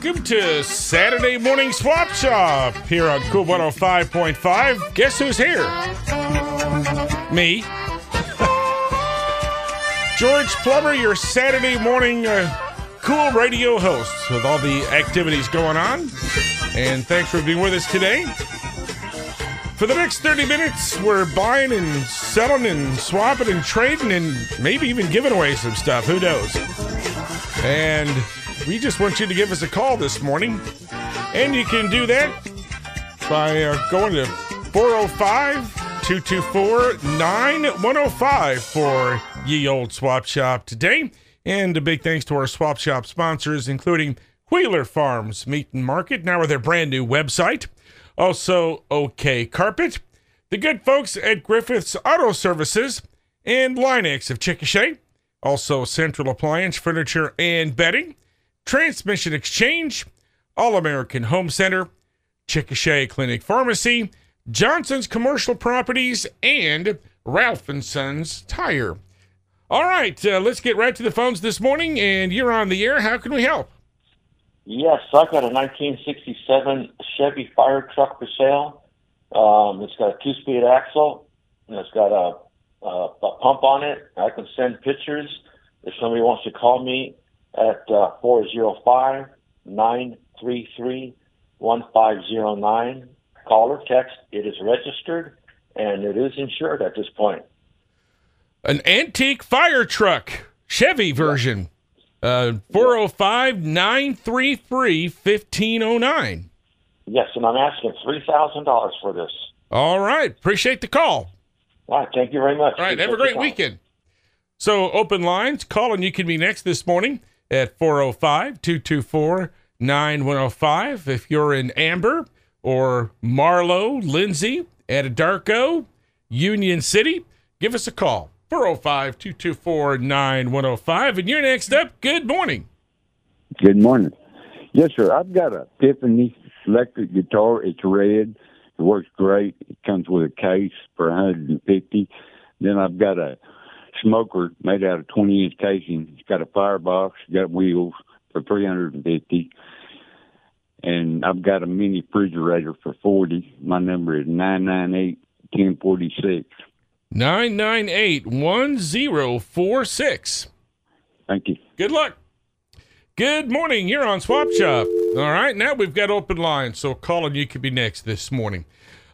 welcome to Saturday Morning Swap Shop here on Cool 105.5. Guess who's here? Me. George Plummer, your Saturday morning uh, cool radio host with all the activities going on. And thanks for being with us today. For the next 30 minutes, we're buying and selling and swapping and trading and maybe even giving away some stuff. Who knows? And we just want you to give us a call this morning. And you can do that by uh, going to 405 224 9105 for Ye Old Swap Shop today. And a big thanks to our Swap Shop sponsors, including Wheeler Farms Meat and Market, now with their brand new website. Also, OK Carpet, the good folks at Griffith's Auto Services, and Line-X of Chickasha. Also, Central Appliance, Furniture, and Bedding, Transmission Exchange, All American Home Center, Chickasha Clinic Pharmacy, Johnson's Commercial Properties, and Ralph and Sons Tire. All right, uh, let's get right to the phones this morning, and you're on the air. How can we help? Yes, I've got a 1967 Chevy fire truck for sale. Um, it's got a two-speed axle, and it's got a, a, a pump on it. I can send pictures if somebody wants to call me at uh, 405 933 1509. Call or text. It is registered and it is insured at this point. An antique fire truck, Chevy version. Uh, 405 933 1509. Yes, and I'm asking $3,000 for this. All right. Appreciate the call. All right. Thank you very much. All right. Have a great weekend. So, open lines. Call and you can be next this morning at 405 224 9105. If you're in Amber or Marlow, Lindsay, at Anadarko, Union City, give us a call. 405 224 9105. And you're next up. Good morning. Good morning. Yes, sir. I've got a Tiffany electric guitar. It's red. It works great. It comes with a case for 150. Then I've got a smoker made out of 20 inch casing. It's got a firebox. Got wheels for 350. And I've got a mini refrigerator for 40. My number is 998 1046. 998 1046. Thank you. Good luck. Good morning. You're on Swap Shop. All right, now we've got open lines, so Colin, you could be next this morning.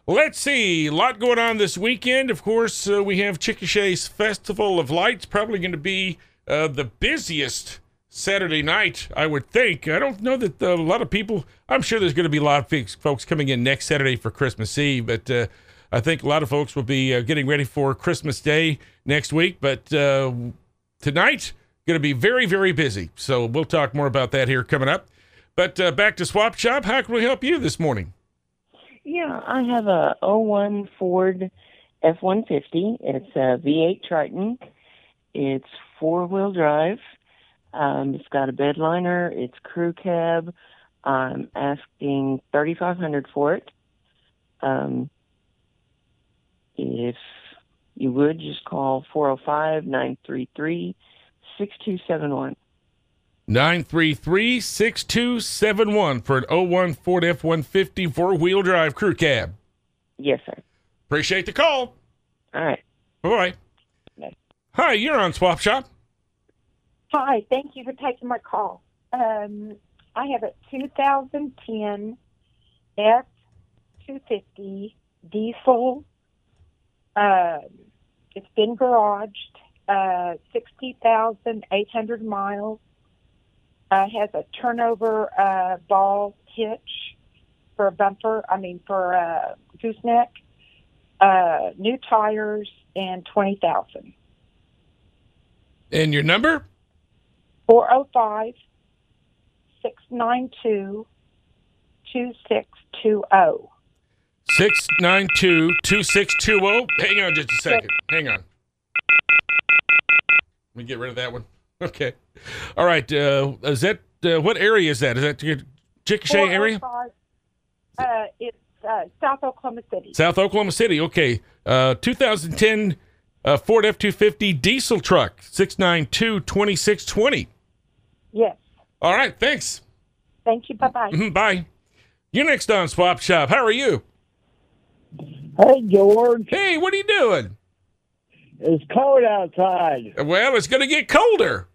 Let's see, a lot going on this weekend. Of course, uh, we have Chickasha's Festival of Lights, probably going to be uh, the busiest Saturday night, I would think. I don't know that uh, a lot of people, I'm sure there's going to be a lot of folks- coming in next Saturday for Christmas Eve, but uh, I think a lot of folks will be uh, getting ready for Christmas Day next week. But uh, tonight, going to be very, very busy. So we'll talk more about that here coming up. But back to Swap Shop. How can we help you this morning? Yeah, I have a 01 Ford F-150. It's a V8 Triton. It's four-wheel drive. Um, it's got a bed liner. It's crew cab. I'm asking 3500 for it. Um, if you would, just call 405-933-6271. 933 6271 for an 01 Ford F 150 four wheel drive crew cab. Yes, sir. Appreciate the call. All right. Bye bye. Bye. Hi, you're on Swap Shop. Hi, thank you for taking my call. Um, I have a 2010 F250 diesel. Uh, it's been garaged, uh, 60,800 miles. Uh, has a turnover uh, ball hitch for a bumper, I mean, for a gooseneck. Uh, new tires and 20,000. And your number? 405 692 2620. 692 2620. Hang on just a second. Hang on. Let me get rid of that one. Okay. All right. Uh, is that, uh, what area is that? Is that your Chickasha area? 405, Uh, it's uh, South Oklahoma City. South Oklahoma City. Okay. Uh, 2010 uh, Ford F 250 diesel truck, 692 2620. Yes. All right. Thanks. Thank you. Bye bye. Mhm, Bye. You're next on Swap Shop. How are you? Hey, George. Hey, what are you doing? It's cold outside. Well, it's going to get colder.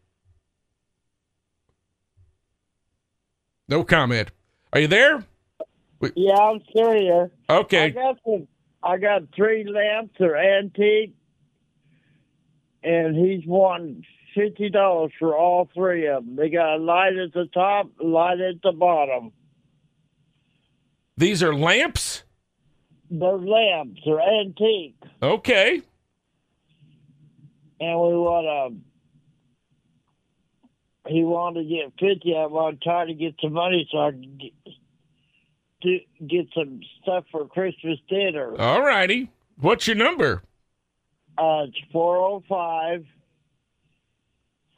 No comment. Are you there? Yeah, I'm still here. I Okay. got some. I got three lamps. They're antique, and he's wanting fifty dollars for all three of them. They got a light at the top, light at the bottom. These are lamps? They're lamps. They're antique, Okay. And we want to. He wanted to get fifty. of them. I'm trying to get some money so I can get, do, get some stuff for Christmas dinner. All righty. What's your number? Uh, it's 405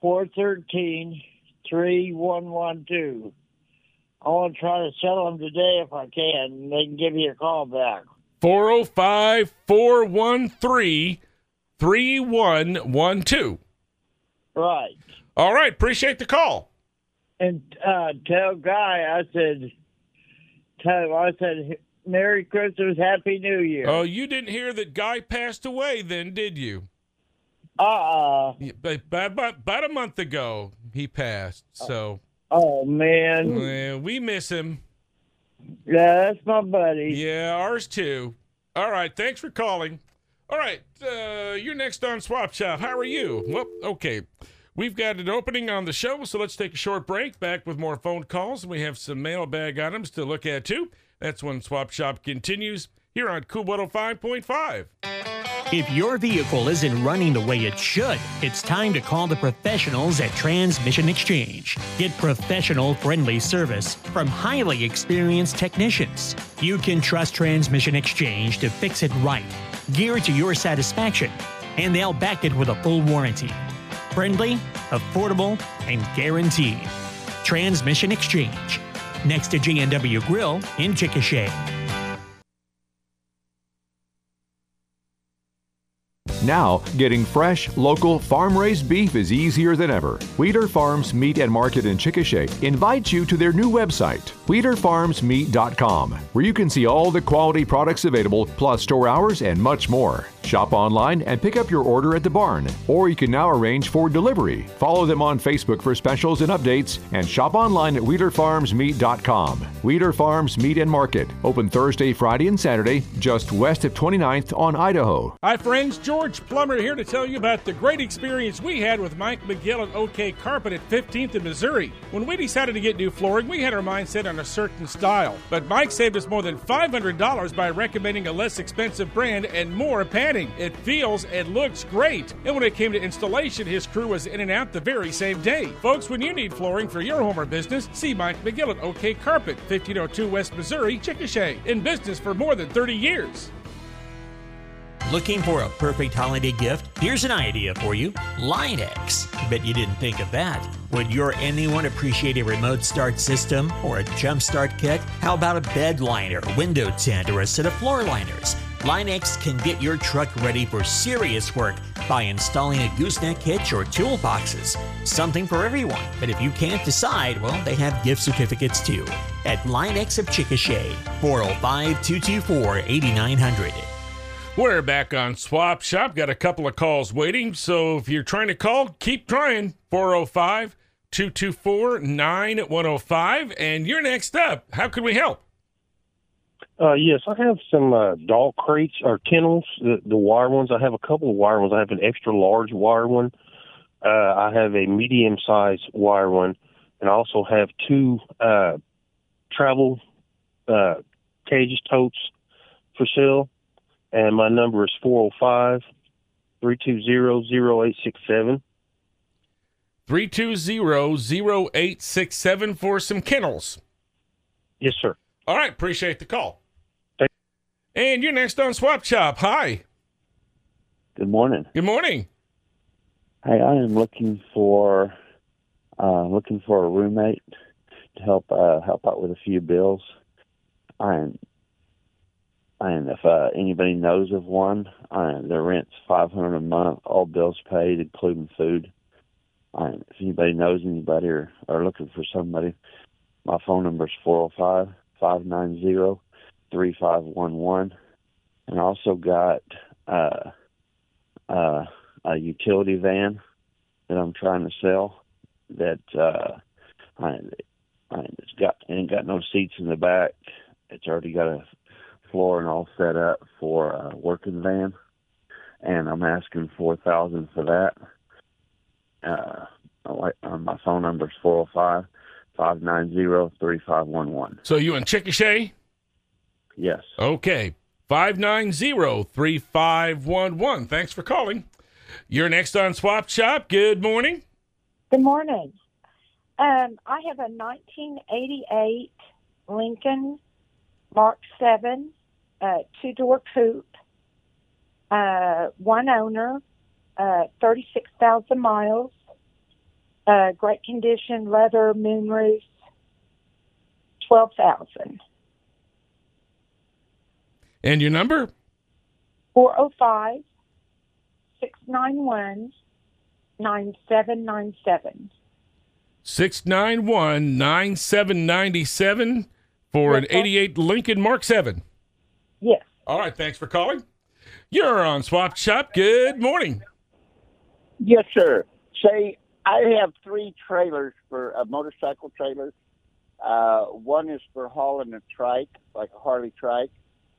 413 3112. I want to try to sell them today if I can. and They can give me a call back. 405 413 3112. Right. All right. Appreciate the call. And uh, tell Guy, I said, tell him, I said, Merry Christmas, Happy New Year. Oh, you didn't hear that Guy passed away then, did you? Uh-uh. Yeah, but About, about, about a month ago, he passed. So Oh, man. well, we miss him. Yeah, that's my buddy. Yeah, ours too. All right. Thanks for calling. All right. Uh, you're next on Swap Shop. How are you? Well, okay. We've got an opening on the show, so let's take a short break. Back with more phone calls. We have some mailbag items to look at too. That's when Swap Shop continues here on Cool 105.5. If your vehicle isn't running the way it should, it's time to call the professionals at Transmission Exchange. Get professional friendly service from highly experienced technicians. You can trust Transmission Exchange to fix it right, geared to your satisfaction, and they'll back it with a full warranty. Friendly, affordable, and guaranteed. Transmission Exchange. Next to J&W Grill in Chickasha. Now, getting fresh, local, farm raised beef is easier than ever. Wheeler Farms Meat and Market in Chickasha invites you to their new website, wheelerfarmsmeat.com, where you can see all the quality products available, plus store hours and much more. Shop online and pick up your order at the barn, or you can now arrange for delivery. Follow them on Facebook for specials and updates, and shop online at wheelerfarmsmeat.com. Wheeler Farms Meat and Market, open Thursday, Friday, and Saturday, just west of 29th on Idaho. Hi, friends. George Plummer here to tell you about the great experience we had with Mike McGill at OK Carpet at 15th in Missouri. When we decided to get new flooring, we had our mindset on a certain style. But Mike saved us more than $500 by recommending a less expensive brand and more padding. It feels and looks great. And when it came to installation, his crew was in and out the very same day. Folks, when you need flooring for your home or business, see Mike McGill at OK Carpet, 1502 West Missouri, Chickasha. In business for more than 30 years. Looking for a perfect holiday gift? Here's an idea for you Line-X. Bet you didn't think of that. Would your anyone appreciate a remote start system or a jump start kit? How about a bed liner, window tint, or a set of floor liners? Line-X can get your truck ready for serious work by installing a gooseneck hitch or toolboxes. Something for everyone. But if you can't decide, well, they have gift certificates too. At Line-X of Chickasha, 405 224 8900. We're back on Swap Shop. Got a couple of calls waiting. So if you're trying to call, keep trying. 405 224 9105. And you're next up. How can we help? Uh, yes, I have some uh, dog crates or kennels, the, the wire ones. I have a couple of wire ones. I have an extra large wire one. Uh, I have a medium sized wire one, and I also have two uh, travel uh, cages totes for sale. And my number is 405 320 0867. 320 0867 for some kennels. Yes, sir. All right. Appreciate the call. And you're next on Swap Shop. Hi. Good morning. Good morning. Hey, I am looking for uh, looking for a roommate to help uh, help out with a few bills. I am, and if uh, anybody knows of one, I am, their rent's five hundred a month, all bills paid, including food. I am, if anybody knows anybody or are looking for somebody, My phone number is 405 590 3511. And I also got uh, uh, a utility van that I'm trying to sell that uh, I, I, it's got ain't got no seats in the back. It's already got a floor and all set up for a working van, and I'm asking four thousand for that. Uh, uh, my phone number is 405 590 3511. So you in Chickasha? Yes. Okay. 590 3511. Thanks for calling. You're next on Swap Shop. Good morning. Good morning. Um, I have a 1988 Lincoln Mark 7 uh, two door coupe, uh, one owner, uh, 36,000 miles, uh, great condition, leather, moonroof, 12,000. And your number? 405 691 9797. 691 9797 for an 88 Lincoln Mark 7. Yes. All right. Thanks for calling. You're on Swap Shop. Good morning. Yes, sir. Say, I have three trailers for uh, motorcycle trailers. Uh, one is for hauling a trike, like a Harley trike.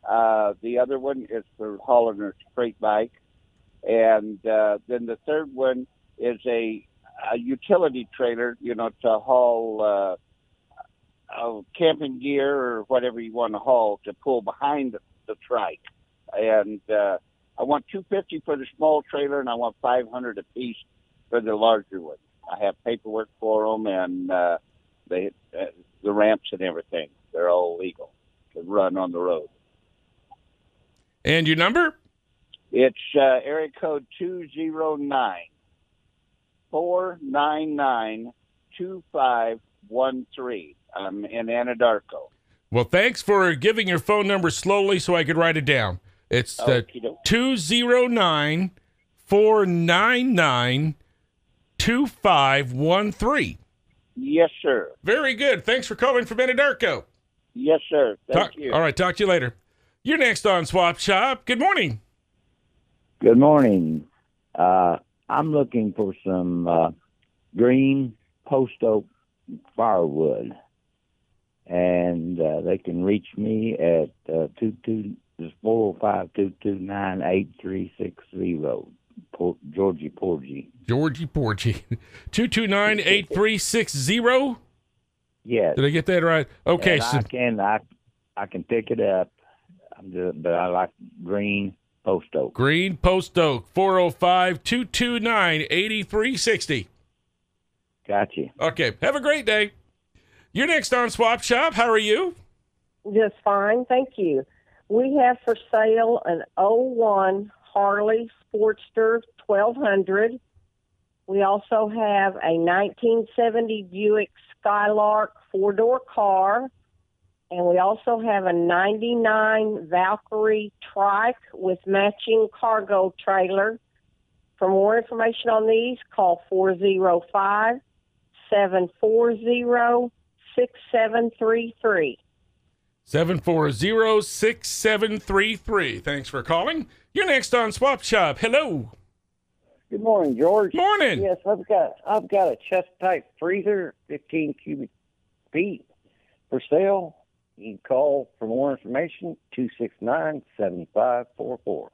Uh, the other one is for hauling a freight bike. And uh, then the third one is a, a utility trailer, you know, to haul uh, uh, camping gear or whatever you want to haul to pull behind the, the trike. And uh, I want 250 for the small trailer, and I want 500 a piece for the larger one. I have paperwork for them, and uh, they uh, the ramps and everything. They're all legal to run on the road. And your number? It's uh, area code two zero nine four nine nine two five one three. I'm in Anadarko. Well, thanks for giving your phone number slowly so I could write it down. It's the 209 499 2513. Yes, sir. Very good. Thanks for calling from Anadarko. Yes, sir. Thank Talk- you. All right. Talk to you later. You're next on Swap Shop. Good morning. Good morning. Uh, I'm looking for some uh, green post oak firewood, and uh, they can reach me at uh, two two four five two two nine eight three six zero. Georgie Porgy. Georgie Porgy. 229 8360. Yes. Did I get that right? Okay. And So, I can I I can pick it up. I'm just, but I like green post oak. Green Post Oak 405 229 8360. Gotcha. Okay. Have a great day. You're next on Swap Shop. How are you? Just fine, thank you. We have for sale an 01 Harley Sportster 1200. We also have a 1970 Buick Skylark four door car. And we also have a 99 Valkyrie trike with matching cargo trailer. For more information on these, call 405 740 6733. 740-6733. Thanks for calling. You're next on Swap Shop. Hello. Good morning, George. Morning. Yes, I've got I've got a chest type freezer, 15 cubic feet for sale. You can call for more information 269-7544.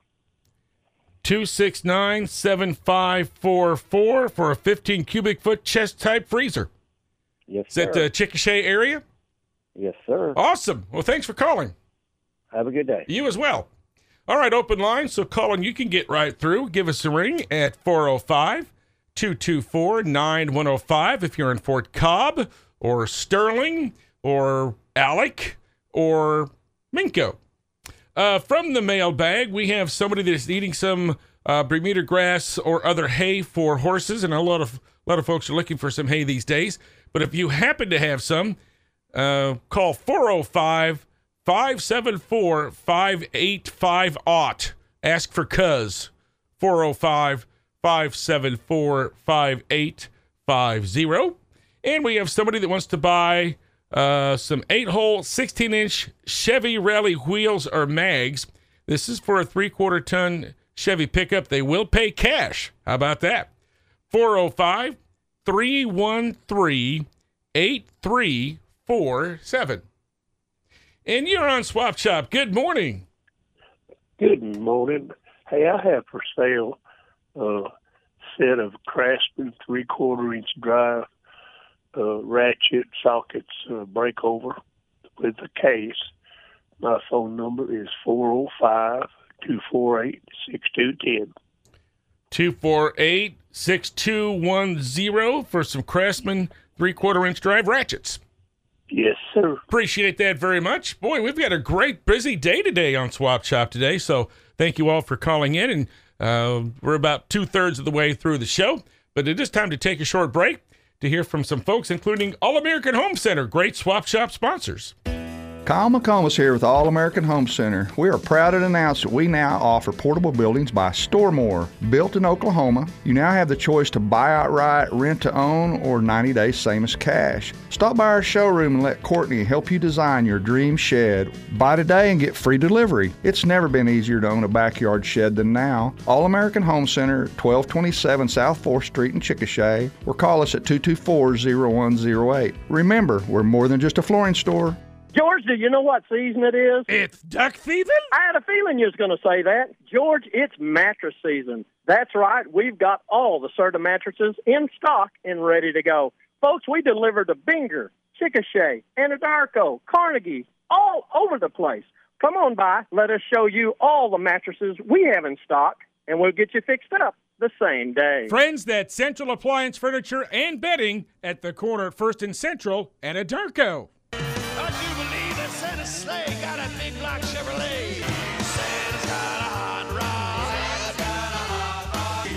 269-7544 for a 15 cubic foot chest type freezer. Yes, Is that the uh, Chickasha area? Yes, sir. Awesome. Well, thanks for calling. Have a good day. You as well. All right, open line. So calling, you can get right through. Give us a ring at 405 224 9105 if you're in Fort Cobb or Sterling or Alex or Minco. Uh, from the mailbag, we have somebody that's eating some uh, Bermuda grass or other hay for horses, and a lot of a lot of folks are looking for some hay these days. But if you happen to have some, uh, call 405 574 585 aught. Ask for Cuz 405 574 5850. And we have somebody that wants to buy uh, some eight hole, 16 inch Chevy Rally wheels or mags. This is for a three quarter ton Chevy pickup. They will pay cash. How about that? 405 313 8347. And you're on Swap Shop. Good morning. Good morning. Hey, I have for sale a set of Craftsman three quarter inch drive uh, ratchet sockets uh, breakover with the case. My phone number is 405 248 6210. 248 6210 for some Craftsman three quarter inch drive ratchets. Yes, sir. Appreciate that very much. Boy, we've got a great busy day today on Swap Shop today. So thank you all for calling in. And uh, we're about two thirds of the way through the show. But it is time to take a short break to hear from some folks, including All American Home Center, great Swap Shop sponsors. Kyle McComas here with All American Home Center. We are proud to announce that we now offer portable buildings by Storemore. Built in Oklahoma, you now have the choice to buy outright, rent to own, or 90 days same as cash. Stop by our showroom and let Courtney help you design your dream shed. Buy today and get free delivery. It's never been easier to own a backyard shed than now. All American Home Center, 1227 South 4th Street in Chickasha, or call us at 224 0108. Remember, we're more than just a flooring store. George, do you know what season it is? It's duck season? I had a feeling you was going to say that. George, it's mattress season. That's right. We've got all the Serta mattresses in stock and ready to go. Folks, we deliver to Binger, Chickasha, Anadarko, Carnegie, all over the place. Come on by. Let us show you all the mattresses we have in stock, and we'll get you fixed up the same day. Friends, that Central Appliance Furniture and Bedding at the corner First and Central and Adarco. Santa's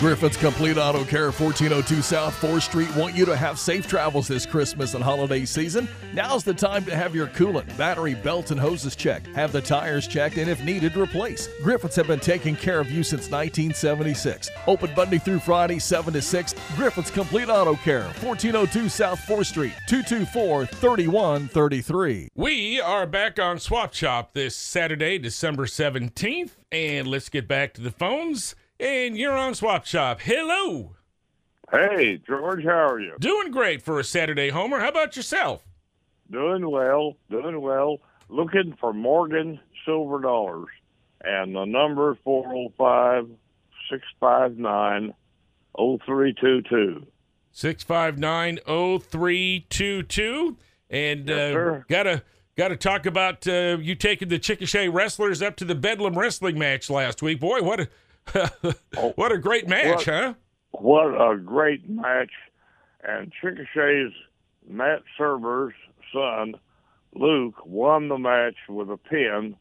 rod. Griffith's Complete Auto Care, 1402 South 4th Street, want you to have safe travels this Christmas and holiday season. Now's the time to have your coolant, battery, belts, and hoses checked, have the tires checked, and if needed, replace. Griffith's have been taking care of you since 1976. Open Monday through Friday, 7 to 6. Griffith's Complete Auto Care, 1402 South 4th Street, 224 3133. We are back on Swap Shop this Saturday, December 17th, and let's get back to the phones. And you're on Swap Shop. Hello. Hey, George, how are you? Doing great for a Saturday homer. How about yourself? Doing well, doing well. Looking for Morgan Silver Dollars. And the number 405 659 0322. 659 0322. And Yes, uh, sir. gotta gotta talk about uh, you taking the Chickasha wrestlers up to the Bedlam wrestling match last week. Boy, what a what a great match, what- huh? What a great match. And Chickasha's Matt Surber's son, Luke, won the match with a pin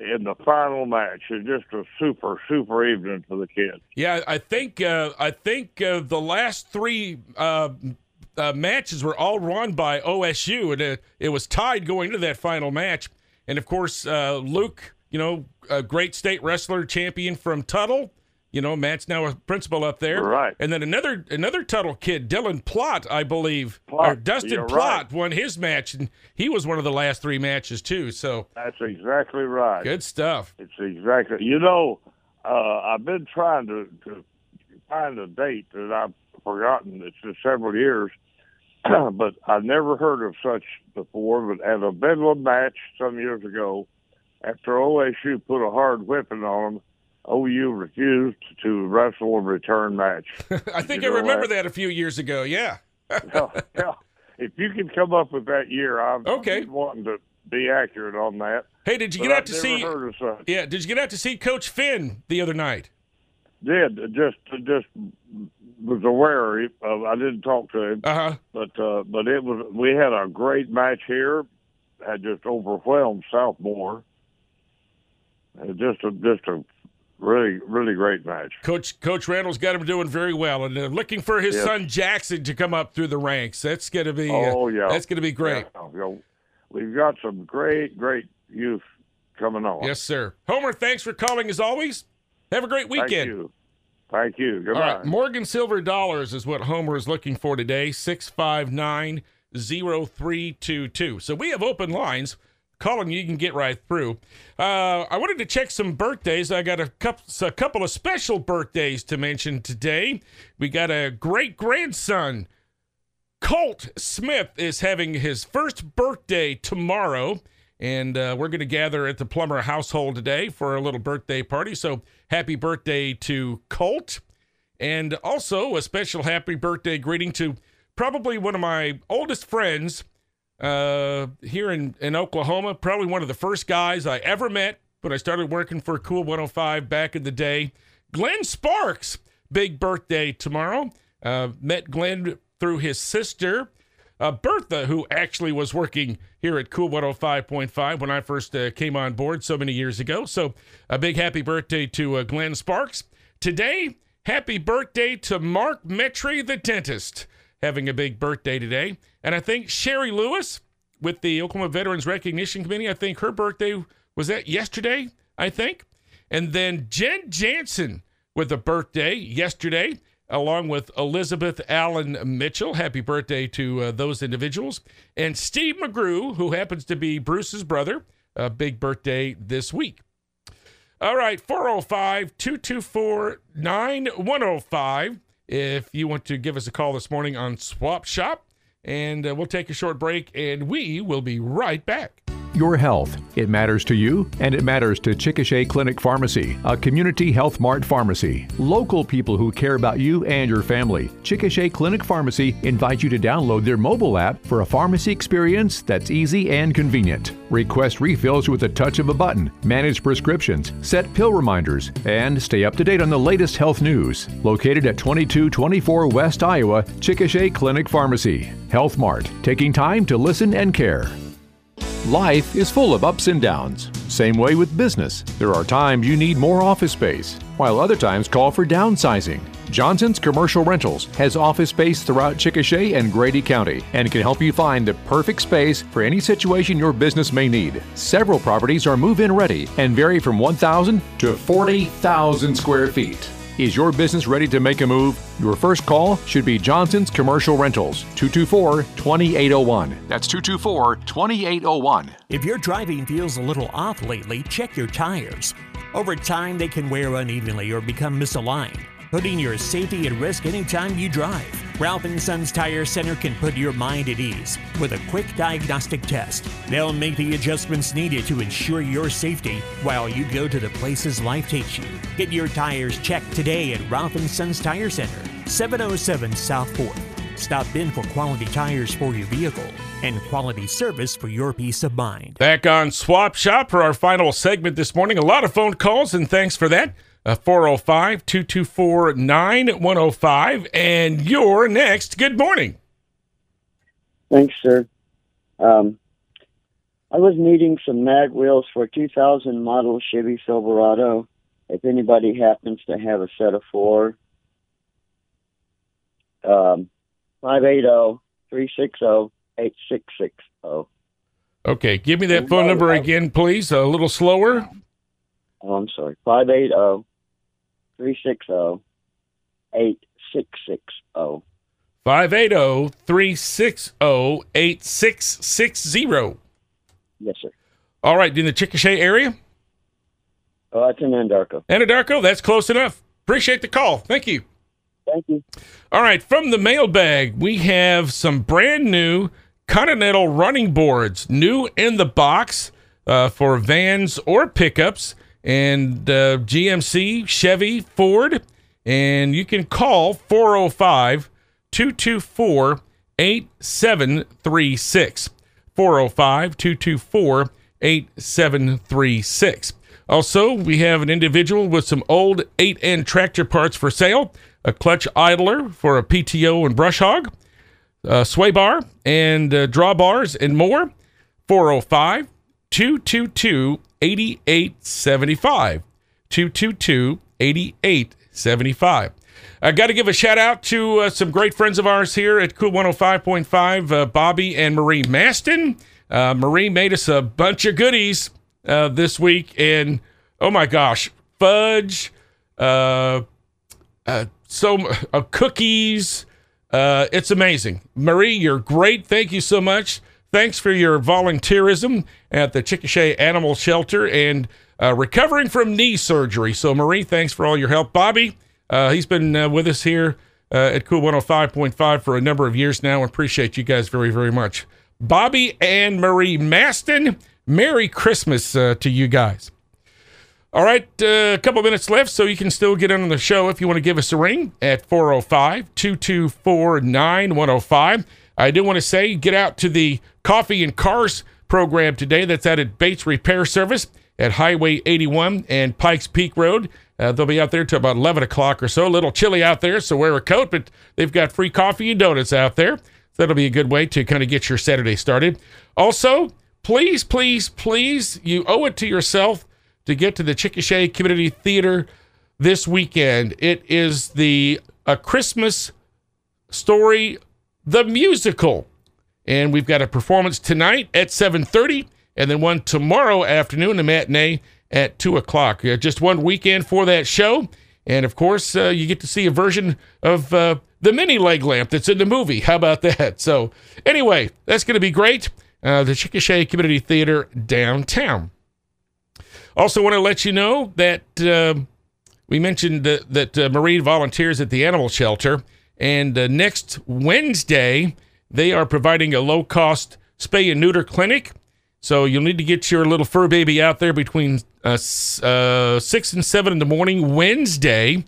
in the final match. It's just a super, super evening for the kids. Yeah, I think uh, I think uh, the last three uh, uh, matches were all won by OSU, and it, it was tied going into that final match. And of course, uh, Luke, you know, a great state wrestler champion from Tuttle. You know, Matt's now a principal up there. Right. And then another another Tuttle kid, Dylan Plott, I believe, Plott, or Dustin Plott, right. won his match, and he was one of the last three matches too. So That's exactly right. good stuff. It's exactly. You know, uh, I've been trying to, to find a date that I've forgotten. It's been several years, but I've never heard of such before. But at a Bedlam match some years ago, after OSU put a hard whipping on them, OU refused to wrestle a return match. I think You I remember what? that a few years ago. Yeah. yeah, yeah. If you can come up with that year, I'm Okay. wanting to be accurate on that. Hey, did you But get out I've to see? Heard of such. Yeah, did you get out to see Coach Finn the other night? did just just was aware of. I didn't talk to him, uh-huh. but uh, but it was we had a great match here. Had just overwhelmed Southmoore. Just a just a really really great match. Coach Coach Randall's got him doing very well, and uh, looking for his Yes. son Jackson to come up through the ranks. That's going to be. uh, Oh yeah, that's going to be great. Yeah, you know, we've got some great great youth coming on. Yes, sir. Homer, thanks for calling as always. Have a great weekend. Thank you. Thank you. All Goodbye. right, Morgan Silver Dollars is what Homer is looking for today. 659 0322. So we have open lines. Calling you can get right through. Uh, I wanted to check some birthdays. I got a couple, a couple of special birthdays to mention today. We got a great grandson. Colt Smith is having his first birthday tomorrow, and uh, we're going to gather at the Plummer household today for a little birthday party. So happy birthday to Colt. And also a special happy birthday greeting to probably one of my oldest friends uh, here in, in Oklahoma. Probably one of the first guys I ever met when I started working for Cool 105 back in the day. Glenn Sparks, big birthday tomorrow. Uh, met Glenn through his sister, uh, Bertha, who actually was working here at Cool 105.5 when I first uh, came on board so many years ago. So, a big happy birthday to uh, Glenn Sparks. Today, happy birthday to Mark Metry, the dentist, having a big birthday today. And I think Sherry Lewis with the Oklahoma Veterans Recognition Committee, I think her birthday was that yesterday, I think. And then Jen Jansen with a birthday yesterday along with Elizabeth Allen Mitchell. Happy birthday to uh, those individuals. And Steve McGrew, who happens to be Bruce's brother, a big birthday this week. All right, 405 224 9105. If you want to give us a call this morning on Swap Shop, and uh, we'll take a short break and we will be right back. Your health. It matters to you, and it matters to Chickasha Clinic Pharmacy, a community health mart pharmacy. Local people who care about you and your family. Chickasha Clinic Pharmacy invite you to download their mobile app for a pharmacy experience that's easy and convenient. Request refills with a touch of a button, manage prescriptions, set pill reminders, and stay up to date on the latest health news. Located at 2224 West Iowa, Chickasha Clinic Pharmacy. Health Mart, taking time to listen and care. Life is full of ups and downs. Same way with business. There are times you need more office space, while other times call for downsizing. Johnson's Commercial Rentals has office space throughout Chickasha and Grady County and can help you find the perfect space for any situation your business may need. Several properties are move in ready and vary from 1,000 to 40,000 square feet. Is your business ready to make a move? Your first call should be Johnson's Commercial Rentals, 224 2801. That's 224 2801. If your driving feels a little off lately, check your tires. Over time, they can wear unevenly or become misaligned, putting your safety at risk anytime you drive. Ralph & Sons Tire Center can put your mind at ease with a quick diagnostic test. They'll make the adjustments needed to ensure your safety while you go to the places life takes you. Get your tires checked today at Ralph & Sons Tire Center, 707 South 4th. Stop in for quality tires for your vehicle and quality service for your peace of mind. Back on Swap Shop for our final segment this morning. A lot of phone calls, and thanks for that. Uh, 405 224 9105. And you're next. Good morning. Thanks, sir. Um, I was needing some mag wheels for a 2000 model Chevy Silverado. If anybody happens to have a set of four, um, 580-360-8660. Okay, give me that phone number again, please. A little slower. Oh, I'm sorry. 580 360 8660. 580 360 8660. Yes, sir. All right, in the Chickasha area? Oh, it's in Anadarko. Anadarko, that's close enough. Appreciate the call. Thank you. Thank you. All right, from the mailbag, we have some brand new Continental running boards, new in the box uh, for vans or pickups, and uh, GMC, Chevy, Ford. And you can call 405 224 8736. 405 224 8736. Also, we have an individual with some old 8N tractor parts for sale a clutch idler for a PTO and brush hog, a sway bar, and uh, drawbars, and more. 405 222 8875. 222 8875. I got to give a shout out to uh, some great friends of ours here at Cool 105.5, uh, Bobby and Marie Maston. Uh, Marie made us a bunch of goodies uh, this week, and oh my gosh, fudge, uh, uh, so cookies, it's amazing. Marie, you're great. Thank you so much. Thanks for your volunteerism at the Chickasha Animal Shelter and uh, recovering from knee surgery. So, Marie, thanks for all your help. Bobby, uh, he's been uh, with us here uh, at Cool 105.5 for a number of years now. Appreciate you guys very, very much. Bobby and Marie Maston, Merry Christmas uh, to you guys. All right, uh, a couple minutes left, so you can still get on the show if you want to give us a ring at 405 224 9105. I do want to say get out to the Coffee and Cars program today. That's out at Bates Repair Service at Highway 81 and Pikes Peak Road. Uh, they'll be out there till about 11 o'clock or so. A little chilly out there, so wear a coat, but they've got free coffee and donuts out there. So that'll be a good way to kind of get your Saturday started. Also, please, please, please, you owe it to yourself to get to the Chickasha Community Theater this weekend. It is the A Christmas Story, the musical. And we've got a performance tonight at 7.30 and then one tomorrow afternoon, a matinee at 2 o'clock. Uh, just one weekend for that show. And of course, uh, you get to see a version of uh, the mini leg lamp that's in the movie. How about that? So, anyway, that's going to be great. Uh, the Chickasha Community Theater downtown. Also, want to let you know that uh, we mentioned that, that uh, Marie volunteers at the animal shelter, and uh, next Wednesday they are providing a low cost spay and neuter clinic. So you'll need to get your little fur baby out there between uh, uh, six and seven in the morning Wednesday.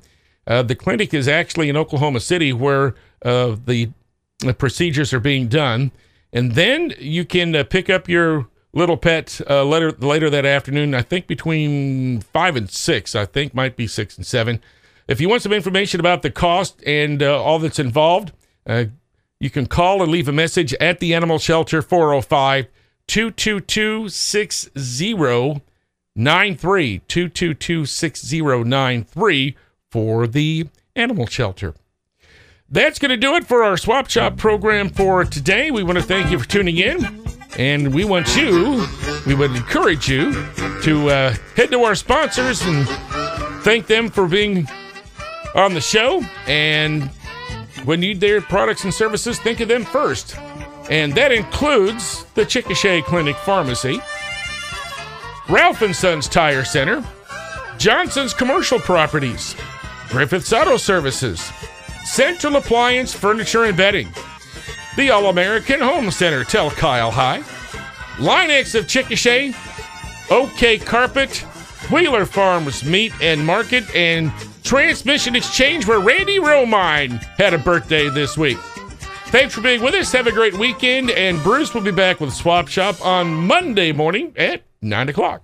Uh, the clinic is actually in Oklahoma City, where the, the procedures are being done, and then you can pick up your little pet uh, later later that afternoon. I think between five and six. I think might be six and seven. If you want some information about the cost and uh, all that's involved, uh, you can call or leave a message at the animal shelter 405 222 6093 222 6093 for the animal shelter. That's going to do it for our swap shop program for today. We want to thank you for tuning in. And we want you, we would encourage you to uh, head to our sponsors and thank them for being on the show. And when you need their products and services, think of them first. And that includes the Chickasha Clinic Pharmacy, Ralph and Sons Tire Center, Johnson's Commercial Properties, Griffith's Auto Services, Central Appliance Furniture and Bedding, the All American Home Center, tell Kyle hi, Line-X of Chickasha, OK Carpet, Wheeler Farms Meat and Market, and Transmission Exchange, where Randy Romine had a birthday this week. Thanks for being with us. Have a great weekend, and Bruce will be back with Swap Shop on Monday morning at 9 o'clock.